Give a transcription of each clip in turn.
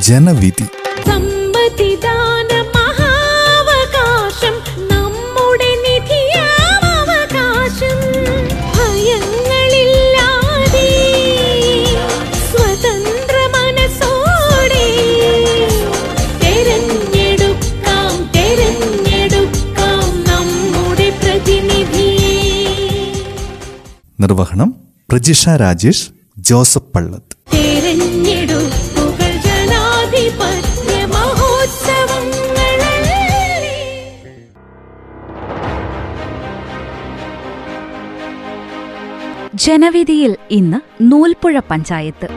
ജനവിധി. നിർവഹണം പ്രജിഷ രാജേഷ് ജോസഫ് പള്ളത്ത്. ജനവിധിയിൽ ഇന്ന് നൂൽപ്പുഴ പഞ്ചായത്ത്.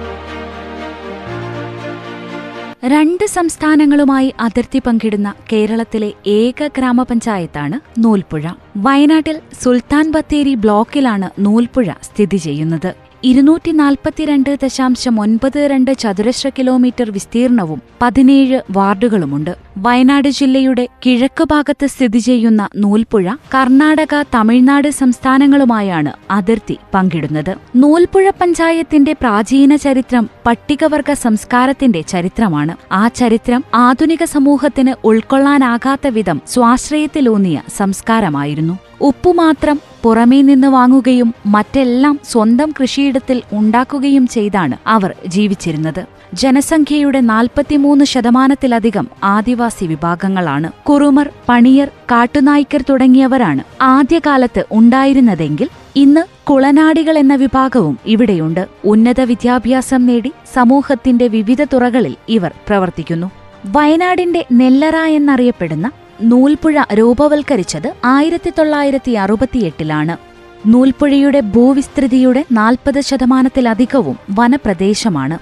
രണ്ട് സംസ്ഥാനങ്ങളുമായി അതിർത്തി പങ്കിടുന്ന കേരളത്തിലെ ഏക ഗ്രാമപഞ്ചായത്താണ് നൂൽപ്പുഴ. വയനാട്ടിൽ സുൽത്താൻ ബത്തേരി ബ്ലോക്കിലാണ് നൂൽപ്പുഴ സ്ഥിതി ചെയ്യുന്നത്. ഇരുന്നൂറ്റി നാൽപ്പത്തിരണ്ട് ദശാംശം ഒൻപത് രണ്ട് ചതുരശ്ര കിലോമീറ്റർ വിസ്തീർണവും പതിനേഴ് വാർഡുകളുമുണ്ട്. വയനാട് ജില്ലയുടെ കിഴക്ക് ഭാഗത്ത് സ്ഥിതി ചെയ്യുന്ന നൂൽപ്പുഴ കർണാടക തമിഴ്നാട് സംസ്ഥാനങ്ങളുമായാണ് അതിർത്തി പങ്കിടുന്നത്. നൂൽപ്പുഴ പഞ്ചായത്തിന്റെ പ്രാചീന ചരിത്രം പട്ടികവർഗ സംസ്കാരത്തിന്റെ ചരിത്രമാണ്. ആ ചരിത്രം ആധുനിക സമൂഹത്തിന് ഉൾക്കൊള്ളാനാകാത്ത വിധം സ്വാശ്രയത്തിലൂന്നിയ സംസ്കാരമായിരുന്നു. ഉപ്പുമാത്രം പുറമേ നിന്ന് വാങ്ങുകയും മറ്റെല്ലാം സ്വന്തം കൃഷിയിടത്തിൽ ഉണ്ടാക്കുകയും ചെയ്താണ് അവർ ജീവിച്ചിരുന്നത്. ജനസംഖ്യയുടെ നാൽപ്പത്തിമൂന്ന് ശതമാനത്തിലധികം ആദിവാസി വിഭാഗങ്ങളാണ്. കുറുമർ പണിയർ കാട്ടുനായ്ക്കർ തുടങ്ങിയവരാണ് ആദ്യകാലത്ത് ഉണ്ടായിരുന്നതെങ്കിൽ ഇന്ന് കുളനാടികൾ എന്ന വിഭാഗവും ഇവിടെയുണ്ട്. ഉന്നത വിദ്യാഭ്യാസം നേടി സമൂഹത്തിന്റെ വിവിധ തുറകളിൽ ഇവർ പ്രവർത്തിക്കുന്നു. വയനാടിന്റെ നെല്ലറ എന്നറിയപ്പെടുന്ന നൂൽപ്പുഴ രൂപവൽക്കരിച്ചത് ആയിരത്തി തൊള്ളായിരത്തി അറുപത്തിയെട്ടിലാണ് നൂൽപ്പുഴയുടെ ഭൂവിസ്തൃതിയുടെ നാൽപ്പത് ശതമാനത്തിലധികവും വനപ്രദേശമാണ്.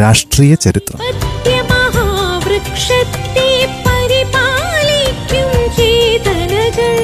രാഷ്ട്രീയ ചരിത്രം. ചേതനകൾ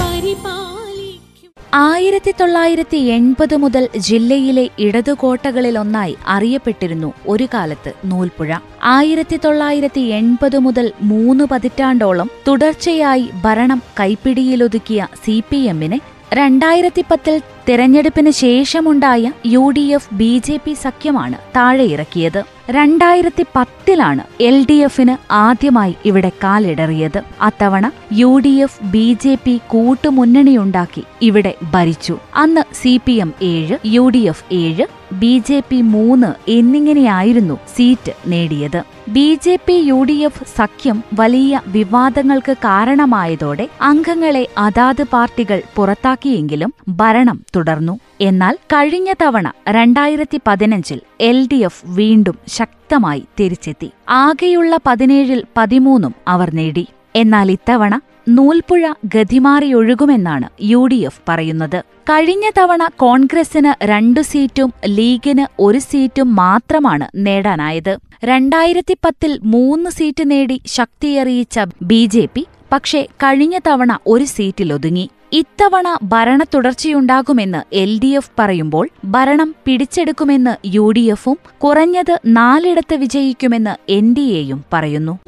പരിപാലിക്കും ആയിരത്തി തൊള്ളായിരത്തി എൺപത് മുതൽ ജില്ലയിലെ ഇടതുകോട്ടകളിലൊന്നായി അറിയപ്പെട്ടിരുന്നു ഒരു കാലത്ത് നൂൽപ്പുഴ. ആയിരത്തി തൊള്ളായിരത്തി എൺപത് മുതൽ മൂന്ന് പതിറ്റാണ്ടോളം തുടർച്ചയായി ഭരണം കൈപ്പിടിയിലൊതുക്കിയ സി പി എമ്മിനെ രണ്ടായിരത്തി പത്തിൽ തിരഞ്ഞെടുപ്പിന് ശേഷമുണ്ടായ U D F B J P സഖ്യമാണ് താഴെയിറക്കിയത് രണ്ടായിരത്തി പത്തിലാണ് എൽ ഡി എഫിന് ആദ്യമായി ഇവിടെ കാലിടറിയത്. അത്തവണ U D F B J P കൂട്ടുമുന്നണിയുണ്ടാക്കി ഇവിടെ ഭരിച്ചു. അന്ന് സി പി എം ഏഴ് യു ഡി എഫ് ഏഴ് ബി ജെ പി മൂന്ന് എന്നിങ്ങനെയായിരുന്നു സീറ്റ് നേടിയത്. B J P U D F സഖ്യം വലിയ വിവാദങ്ങൾക്ക് കാരണമായതോടെ അംഗങ്ങളെ അതാത് പാർട്ടികൾ പുറത്താക്കിയെങ്കിലും ഭരണം തുടർന്നു. എന്നാൽ കഴിഞ്ഞ തവണ രണ്ടായിരത്തി പതിനഞ്ചിൽ എൽ ഡി എഫ് വീണ്ടും ശക്തമായി തിരിച്ചെത്തി. ആകെയുള്ള പതിനേഴിൽ പതിമൂന്നും അവർ നേടി. എന്നാൽ ഇത്തവണ നൂൽപ്പുഴ ഗതിമാറിയൊഴുകുമെന്നാണ് യു ഡി എഫ് പറയുന്നത്. കഴിഞ്ഞ തവണ കോൺഗ്രസിന് രണ്ടു സീറ്റും ലീഗിന് ഒരു സീറ്റും മാത്രമാണ് നേടാനായത്. രണ്ടായിരത്തി പത്തിൽ മൂന്ന് സീറ്റ് നേടി ശക്തിയറിയിച്ച ബി ജെ പി പക്ഷേ കഴിഞ്ഞ തവണ ഒരു സീറ്റിലൊതുങ്ങി. ഇത്തവണ ഭരണ തുടർച്ചയുണ്ടാകുമെന്ന് എൽ ഡി എഫ് പറയുമ്പോൾ ഭരണം പിടിച്ചെടുക്കുമെന്ന് യു ഡി എഫും കുറഞ്ഞത് നാലിടത്ത് വിജയിക്കുമെന്ന് എൻ ഡി എയും പറയുന്നു.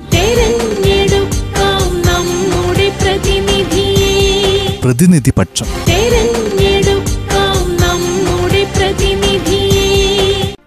പ്രതിനിധിപക്ഷം.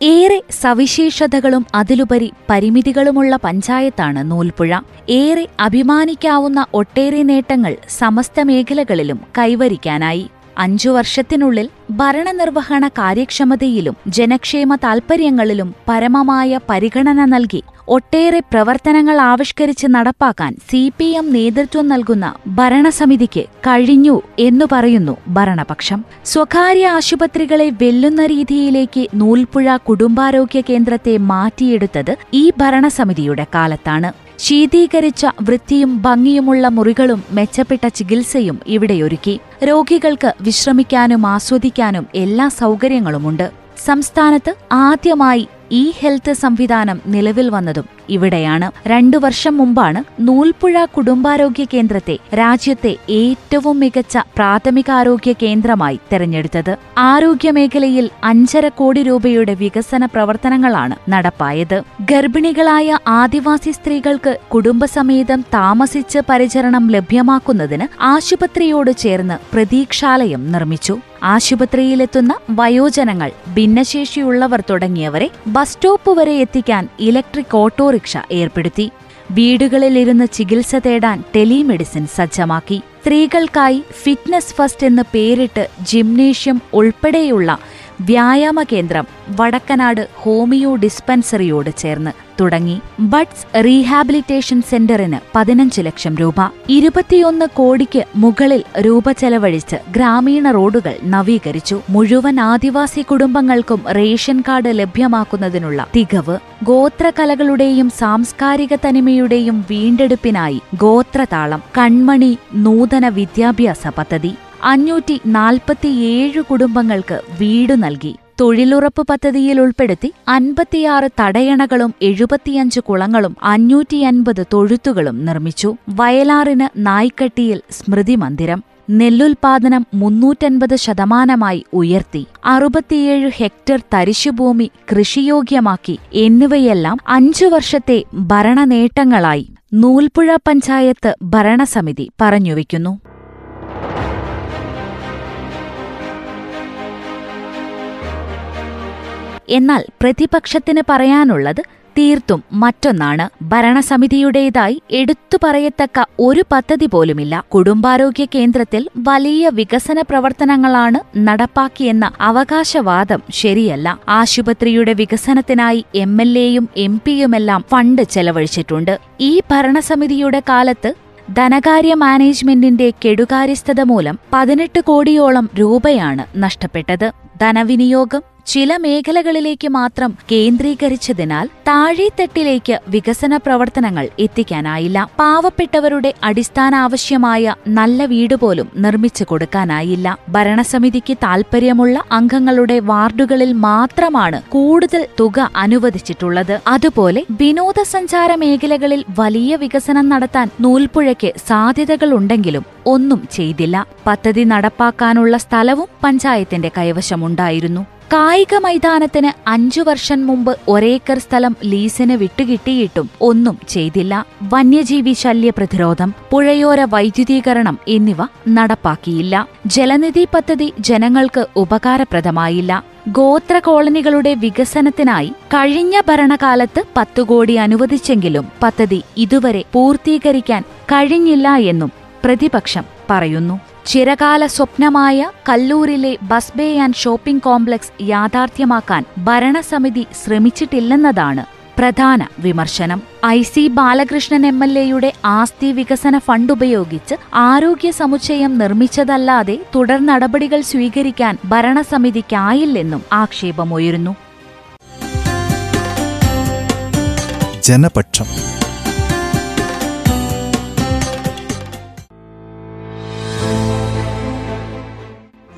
ഏറെ സവിശേഷതകളും അതിലുപരി പരിമിതികളുമുള്ള പഞ്ചായത്താണ് നൂൽപ്പുഴ. ഏറെ അഭിമാനിക്കാവുന്ന ഒട്ടേറെ നേട്ടങ്ങൾ സമസ്ത മേഖലകളിലും കൈവരിക്കാനായി. അഞ്ചു വർഷത്തിനുള്ളിൽ ഭരണനിർവഹണ കാര്യക്ഷമതയിലും ജനക്ഷേമ താൽപര്യങ്ങളിലും പരമമായ പരിഗണന നൽകി ഒട്ടേറെ പ്രവർത്തനങ്ങൾ ആവിഷ്കരിച്ച് നടപ്പാക്കാൻ സി പി എം നേതൃത്വം നൽകുന്ന ഭരണസമിതിക്ക് കഴിഞ്ഞു എന്നു പറയുന്നു ഭരണപക്ഷം. സ്വകാര്യ ആശുപത്രികളെ വെല്ലുന്ന രീതിയിലേക്ക് നൂൽപ്പുഴ കുടുംബാരോഗ്യ കേന്ദ്രത്തെ മാറ്റിയെടുത്തത് ഈ ഭരണസമിതിയുടെ കാലത്താണ്. ശീതീകരിച്ച വൃത്തിയും ഭംഗിയുമുള്ള മുറികളും മെച്ചപ്പെട്ട ചികിത്സയും ഇവിടെയൊരുക്കി രോഗികൾക്ക് വിശ്രമിക്കാനും ആസ്വദിക്കാനും എല്ലാ സൗകര്യങ്ങളുമുണ്ട്. സംസ്ഥാനത്ത് ആദ്യമായി ഇ ഹെൽത്ത് സംവിധാനം നിലവിൽ വന്നതും ഇവിടെയാണ്. രണ്ടു വർഷം മുമ്പാണ് നൂൽപ്പുഴ കുടുംബാരോഗ്യ കേന്ദ്രത്തെ രാജ്യത്തെ ഏറ്റവും മികച്ച പ്രാഥമികാരോഗ്യ കേന്ദ്രമായി തെരഞ്ഞെടുത്തത്. ആരോഗ്യമേഖലയിൽ അഞ്ചര കോടി രൂപയുടെ വികസന പ്രവർത്തനങ്ങളാണ് നടപ്പായത്. ഗർഭിണികളായ ആദിവാസി സ്ത്രീകൾക്ക് കുടുംബസമേതം താമസിച്ച് പരിചരണം ലഭ്യമാക്കുന്നതിന് ആശുപത്രിയോട് ചേർന്ന് പ്രതീക്ഷാലയം നിർമ്മിച്ചു. ആശുപത്രിയിലെത്തുന്ന വയോജനങ്ങൾ ഭിന്നശേഷിയുള്ളവർ തുടങ്ങിയവരെ ബസ് സ്റ്റോപ്പ് വരെ എത്തിക്കാൻ ഇലക്ട്രിക് ഓട്ടോറിക്ഷ ഏർപ്പെടുത്തി. വീടുകളിലിരുന്ന് ചികിത്സ തേടാൻ ടെലിമെഡിസിൻ സജ്ജമാക്കി. സ്ത്രീകൾക്കായി ഫിറ്റ്നസ് ഫസ്റ്റ് എന്ന് പേരിട്ട് ജിംനേഷ്യം ഉൾപ്പെടെയുള്ള വ്യായാമ കേന്ദ്രം വടക്കനാട് ഹോമിയോ ഡിസ്പെൻസറിയോട് ചേർന്ന്. തുടങ്ങി. ബഡ്സ് റീഹാബിലിറ്റേഷൻ സെന്ററിന് പതിനഞ്ച് ലക്ഷം രൂപ. ഇരുപത്തിയൊന്ന് കോടിക്ക് മുകളിൽ രൂപ ചെലവഴിച്ച് ഗ്രാമീണ റോഡുകൾ നവീകരിച്ചു. മുഴുവൻ ആദിവാസി കുടുംബങ്ങൾക്കും റേഷൻ കാർഡ് ലഭ്യമാക്കുന്നതിനുള്ള തികവ്. ഗോത്രകലകളുടെയും സാംസ്കാരിക തനിമയുടെയും വീണ്ടെടുപ്പിനായി ഗോത്രതാളം കൺമണി നൂതന വിദ്യാഭ്യാസ പദ്ധതി. അഞ്ഞൂറ്റി നാൽപ്പത്തിയേഴ് കുടുംബങ്ങൾക്ക് വീട് നൽകി. തൊഴിലുറപ്പ് പദ്ധതിയിൽ ഉൾപ്പെടുത്തി അൻപത്തിയാറ് തടയണകളും എഴുപത്തിയഞ്ച് കുളങ്ങളും അഞ്ഞൂറ്റിയൻപത് തൊഴുത്തുകളും നിർമ്മിച്ചു. വയലാറിന് നായ്ക്കട്ടിയിൽ സ്മൃതി മന്ദിരം. നെല്ലുൽപാദനം മുന്നൂറ്റൻപത് ശതമാനമായി ഉയർത്തി. അറുപത്തിയേഴ് ഹെക്ടർ തരിശുഭൂമി കൃഷിയോഗ്യമാക്കി എന്നിവയെല്ലാം അഞ്ചു വർഷത്തെ ഭരണനേട്ടങ്ങളായി നൂൽപ്പുഴ പഞ്ചായത്ത് ഭരണസമിതി പറഞ്ഞുവെക്കുന്നു എന്നാൽ പ്രതിപക്ഷത്തിന് പറയാനുള്ളത് തീർത്തും മറ്റൊന്നാണ്. ഭരണസമിതിയുടേതായി എടുത്തു പറയത്തക്ക ഒരു പദ്ധതി പോലുമില്ല. കുടുംബാരോഗ്യ കേന്ദ്രത്തിൽ വലിയ വികസന പ്രവർത്തനങ്ങളാണ് നടപ്പാക്കിയെന്ന അവകാശവാദം ശരിയല്ല. ആശുപത്രിയുടെ വികസനത്തിനായി എം എൽ എയും എം പിയുമെല്ലാം ഫണ്ട് ചെലവഴിച്ചിട്ടുണ്ട്. ഈ ഭരണസമിതിയുടെ കാലത്ത് ധനകാര്യ മാനേജ്മെന്റിന്റെ കെടുകാര്യസ്ഥത മൂലം പതിനെട്ട് കോടിയോളം രൂപയാണ് നഷ്ടപ്പെട്ടത്. ധനവിനിയോഗം ചില മേഖലകളിലേക്ക് മാത്രം കേന്ദ്രീകരിച്ചതിനാൽ താഴെത്തട്ടിലേക്ക് വികസന പ്രവർത്തനങ്ങൾ എത്തിക്കാനായില്ല. പാവപ്പെട്ടവരുടെ അടിസ്ഥാന ആവശ്യമായ നല്ല വീട് പോലും നിർമ്മിച്ചു കൊടുക്കാനായില്ല. ഭരണസമിതിക്ക് താൽപ്പര്യമുള്ള അംഗങ്ങളുടെ വാർഡുകളിൽ മാത്രമാണ് കൂടുതൽ തുക അനുവദിച്ചിട്ടുള്ളത്. അതുപോലെ വിനോദസഞ്ചാര മേഖലകളിൽ വലിയ വികസനം നടത്താൻ നൂൽപ്പുഴയ്ക്ക് സാധ്യതകളുണ്ടെങ്കിലും ഒന്നും ചെയ്തില്ല. പദ്ധതി നടപ്പാക്കാനുള്ള സ്ഥലവും പഞ്ചായത്തിന്റെ കൈവശമുണ്ടായിരുന്നു. കായിക മൈതാനത്തിന് അഞ്ചു വർഷം മുമ്പ് ഒരേക്കർ സ്ഥലം ലീസിന് വിട്ടുകിട്ടിയിട്ടും ഒന്നും ചെയ്തില്ല. വന്യജീവി ശല്യ പ്രതിരോധം പുഴയോര വൈദ്യുതീകരണം എന്നിവ നടപ്പാക്കിയില്ല. ജലനിധി പദ്ധതി ജനങ്ങൾക്ക് ഉപകാരപ്രദമായില്ല. ഗോത്ര കോളനികളുടെ വികസനത്തിനായി കഴിഞ്ഞ ഭരണകാലത്ത് പത്തു കോടി അനുവദിച്ചെങ്കിലും പദ്ധതി ഇതുവരെ പൂർത്തീകരിക്കാൻ കഴിഞ്ഞില്ല എന്നും പ്രതിപക്ഷം പറയുന്നു. ചിരകാല സ്വപ്നമായ കല്ലൂരിലെ bus bay and shopping complex യാഥാർത്ഥ്യമാക്കാൻ ഭരണസമിതി ശ്രമിച്ചിട്ടില്ലെന്നതാണ് പ്രധാന വിമർശനം. I C Balakrishnan M L എയുടെ ആസ്തി വികസന ഫണ്ട് ഉപയോഗിച്ച് ആരോഗ്യ സമുച്ചയം നിർമ്മിച്ചതല്ലാതെ തുടർ നടപടികൾ സ്വീകരിക്കാൻ ഭരണസമിതിക്കായില്ലെന്നും ആക്ഷേപമുയരുന്നു. ജനപക്ഷം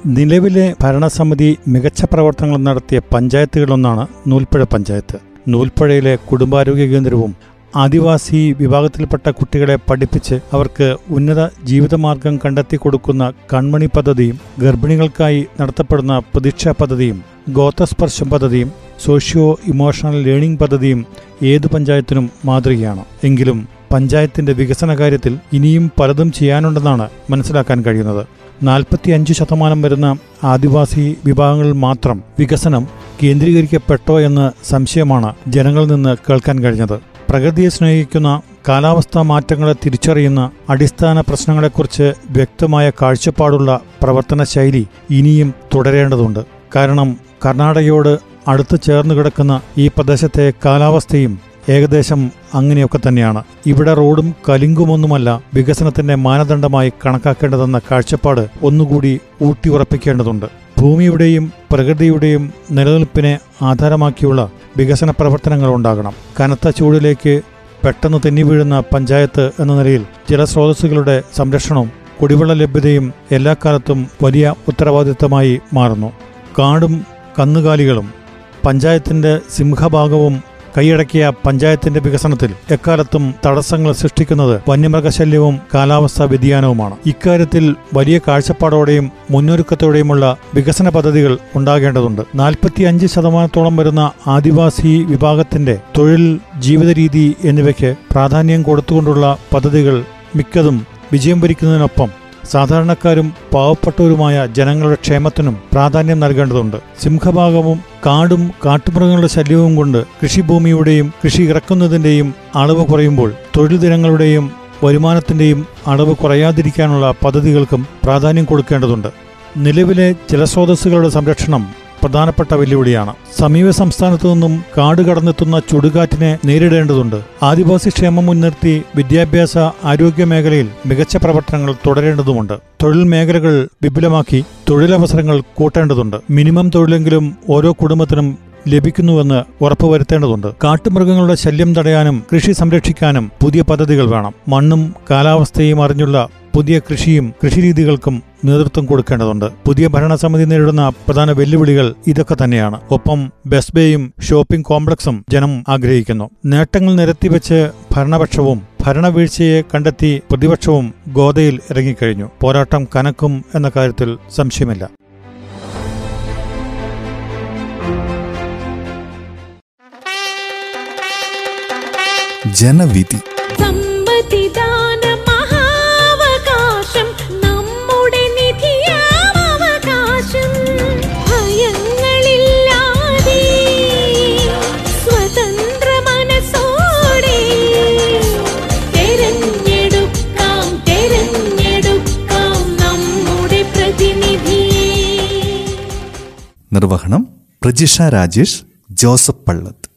നിലവിലെ ഭരണസമിതി മികച്ച പ്രവർത്തനങ്ങൾ നടത്തിയ പഞ്ചായത്തുകളൊന്നാണ് നൂൽപ്പുഴ പഞ്ചായത്ത്. നൂൽപ്പുഴയിലെ കുടുംബാരോഗ്യ കേന്ദ്രവും ആദിവാസി വിഭാഗത്തിൽപ്പെട്ട കുട്ടികളെ പഠിപ്പിച്ച് അവർക്ക് ഉന്നത ജീവിതമാർഗം കണ്ടെത്തി കൊടുക്കുന്ന കൺമണി പദ്ധതിയും ഗർഭിണികൾക്കായി നടത്തപ്പെടുന്ന പ്രതീക്ഷാ പദ്ധതിയും ഗോത്രസ്പർശം പദ്ധതിയും സോഷ്യോ ഇമോഷണൽ ലേണിംഗ് പദ്ധതിയും ഏതു പഞ്ചായത്തിനും മാതൃകയാണ്. എങ്കിലും പഞ്ചായത്തിന്റെ വികസന കാര്യത്തിൽ ഇനിയും പലതും ചെയ്യാനുണ്ടെന്നാണ് മനസ്സിലാക്കാൻ കഴിയുന്നത്. നാൽപ്പത്തിയഞ്ച് ശതമാനം വരുന്ന ആദിവാസി വിഭാഗങ്ങളിൽ മാത്രം വികസനം കേന്ദ്രീകരിക്കപ്പെട്ടോ എന്ന് സംശയമാണ് ജനങ്ങളിൽ നിന്ന് കേൾക്കാൻ കഴിഞ്ഞത്. പ്രകൃതിയെ സ്നേഹിക്കുന്ന കാലാവസ്ഥാ മാറ്റങ്ങളെ തിരിച്ചറിയുന്ന അടിസ്ഥാന പ്രശ്നങ്ങളെക്കുറിച്ച് വ്യക്തമായ കാഴ്ചപ്പാടുള്ള പ്രവർത്തന ശൈലി ഇനിയും തുടരേണ്ടതുണ്ട്. കാരണം കർണാടകയോട് അടുത്ത് ചേർന്ന് കിടക്കുന്ന ഈ പ്രദേശത്തെ കാലാവസ്ഥയും ഏകദേശം അങ്ങനെയൊക്കെ തന്നെയാണ്. ഇവിടെ റോഡും കലിങ്കുമൊന്നുമല്ല വികസനത്തിന്റെ മാനദണ്ഡമായി കണക്കാക്കേണ്ടതെന്ന കാഴ്ചപ്പാട് ഒന്നുകൂടി ഊട്ടിയുറപ്പിക്കേണ്ടതുണ്ട്. ഭൂമിയുടെയും പ്രകൃതിയുടെയും നിലനിൽപ്പിനെ ആധാരമാക്കിയുള്ള വികസന പ്രവർത്തനങ്ങൾ ഉണ്ടാകണം. കനത്ത ചൂടിലേക്ക് പെട്ടെന്ന് തെന്നി വീഴുന്ന പഞ്ചായത്ത് എന്ന നിലയിൽ ജലസ്രോതസ്സുകളുടെ സംരക്ഷണവും കുടിവെള്ള ലഭ്യതയും എല്ലാ കാലത്തും വലിയ ഉത്തരവാദിത്തമായി മാറുന്നു. കാടും കന്നുകാലികളും പഞ്ചായത്തിന്റെ സിംഹഭാഗവും കൈയടക്കിയ പഞ്ചായത്തിന്റെ വികസനത്തിൽ എക്കാലത്തും തടസ്സങ്ങൾ സൃഷ്ടിക്കുന്നത് വന്യമൃഗശല്യവും കാലാവസ്ഥാ വ്യതിയാനവുമാണ്. ഇക്കാര്യത്തിൽ വലിയ കാഴ്ചപ്പാടോടെയും മുന്നൊരുക്കത്തോടെയുമുള്ള വികസന പദ്ധതികൾ ഉണ്ടാകേണ്ടതുണ്ട്. നാൽപ്പത്തിയഞ്ച് ശതമാനത്തോളം വരുന്ന ആദിവാസി വിഭാഗത്തിന്റെ തൊഴിൽ ജീവിതരീതി എന്നിവയ്ക്ക് പ്രാധാന്യം കൊടുത്തുകൊണ്ടുള്ള പദ്ധതികൾ മിക്കതും വിജയം വരിക്കുന്നതിനൊപ്പം സാധാരണക്കാരും പാവപ്പെട്ടവരുമായ ജനങ്ങളുടെ ക്ഷേമത്തിനും പ്രാധാന്യം നൽകേണ്ടതുണ്ട്. സിംഹഭാഗവും കാടും കാട്ടുമൃഗങ്ങളുടെ ശല്യവും കൊണ്ട് കൃഷിഭൂമിയുടെയും കൃഷി ഇറക്കുന്നതിന്റെയും അളവ് കുറയുമ്പോൾ തൊഴിൽ ദിനങ്ങളുടെയും വരുമാനത്തിന്റെയും അളവ് കുറയാതിരിക്കാനുള്ള പദ്ധതികൾക്കും പ്രാധാന്യം കൊടുക്കേണ്ടതുണ്ട്. നിലവിലെ ജലസ്രോതസ്സുകളുടെ സംരക്ഷണം പ്രധാനപ്പെട്ട വെല്ലുവിളിയാണ്. സമീപ സംസ്ഥാനത്തു നിന്നും കാട് കടന്നെത്തുന്ന ചുടുകാറ്റിനെ നേരിടേണ്ടതുണ്ട്. ആദിവാസി ക്ഷേമം മുൻനിർത്തി വിദ്യാഭ്യാസ ആരോഗ്യ മേഖലയിൽ മികച്ച പ്രവർത്തനങ്ങൾ തുടരേണ്ടതുണ്ട് തൊഴിൽ മേഖലകൾ വിപുലമാക്കി തൊഴിലവസരങ്ങൾ കൂട്ടേണ്ടതുണ്ട്. മിനിമം തൊഴിലെങ്കിലും ഓരോ കുടുംബത്തിനും ലഭിക്കുന്നുവെന്ന് ഉറപ്പുവരുത്തേണ്ടതുണ്ട്. കാട്ടുമൃഗങ്ങളുടെ ശല്യം തടയാനും കൃഷി സംരക്ഷിക്കാനും പുതിയ പദ്ധതികൾ വേണം. മണ്ണും കാലാവസ്ഥയും അറിഞ്ഞുള്ള പുതിയ കൃഷിയും കൃഷിരീതികൾക്കും നേതൃത്വം കൊടുക്കേണ്ടതുണ്ട്. പുതിയ ഭരണസമിതി നേരിടുന്ന പ്രധാന വെല്ലുവിളികൾ ഇതൊക്കെ തന്നെയാണ്. ഒപ്പം ബെസ്ബേയും ഷോപ്പിംഗ് കോംപ്ലക്സും ജനം ആഗ്രഹിക്കുന്നു. നേട്ടങ്ങൾ നിരത്തിവെച്ച് ഭരണപക്ഷവും ഭരണവീഴ്ചയെ കണ്ടെത്തി പ്രതിപക്ഷവും ഗോതയിൽ ഇറങ്ങിക്കഴിഞ്ഞു. പോരാട്ടം കനക്കും എന്ന കാര്യത്തിൽ സംശയമില്ല. ജനവിധി സമ്മതിദാന നിർവഹണം പ്രജിഷ രാജേഷ് ജോസഫ് പള്ളത്ത്.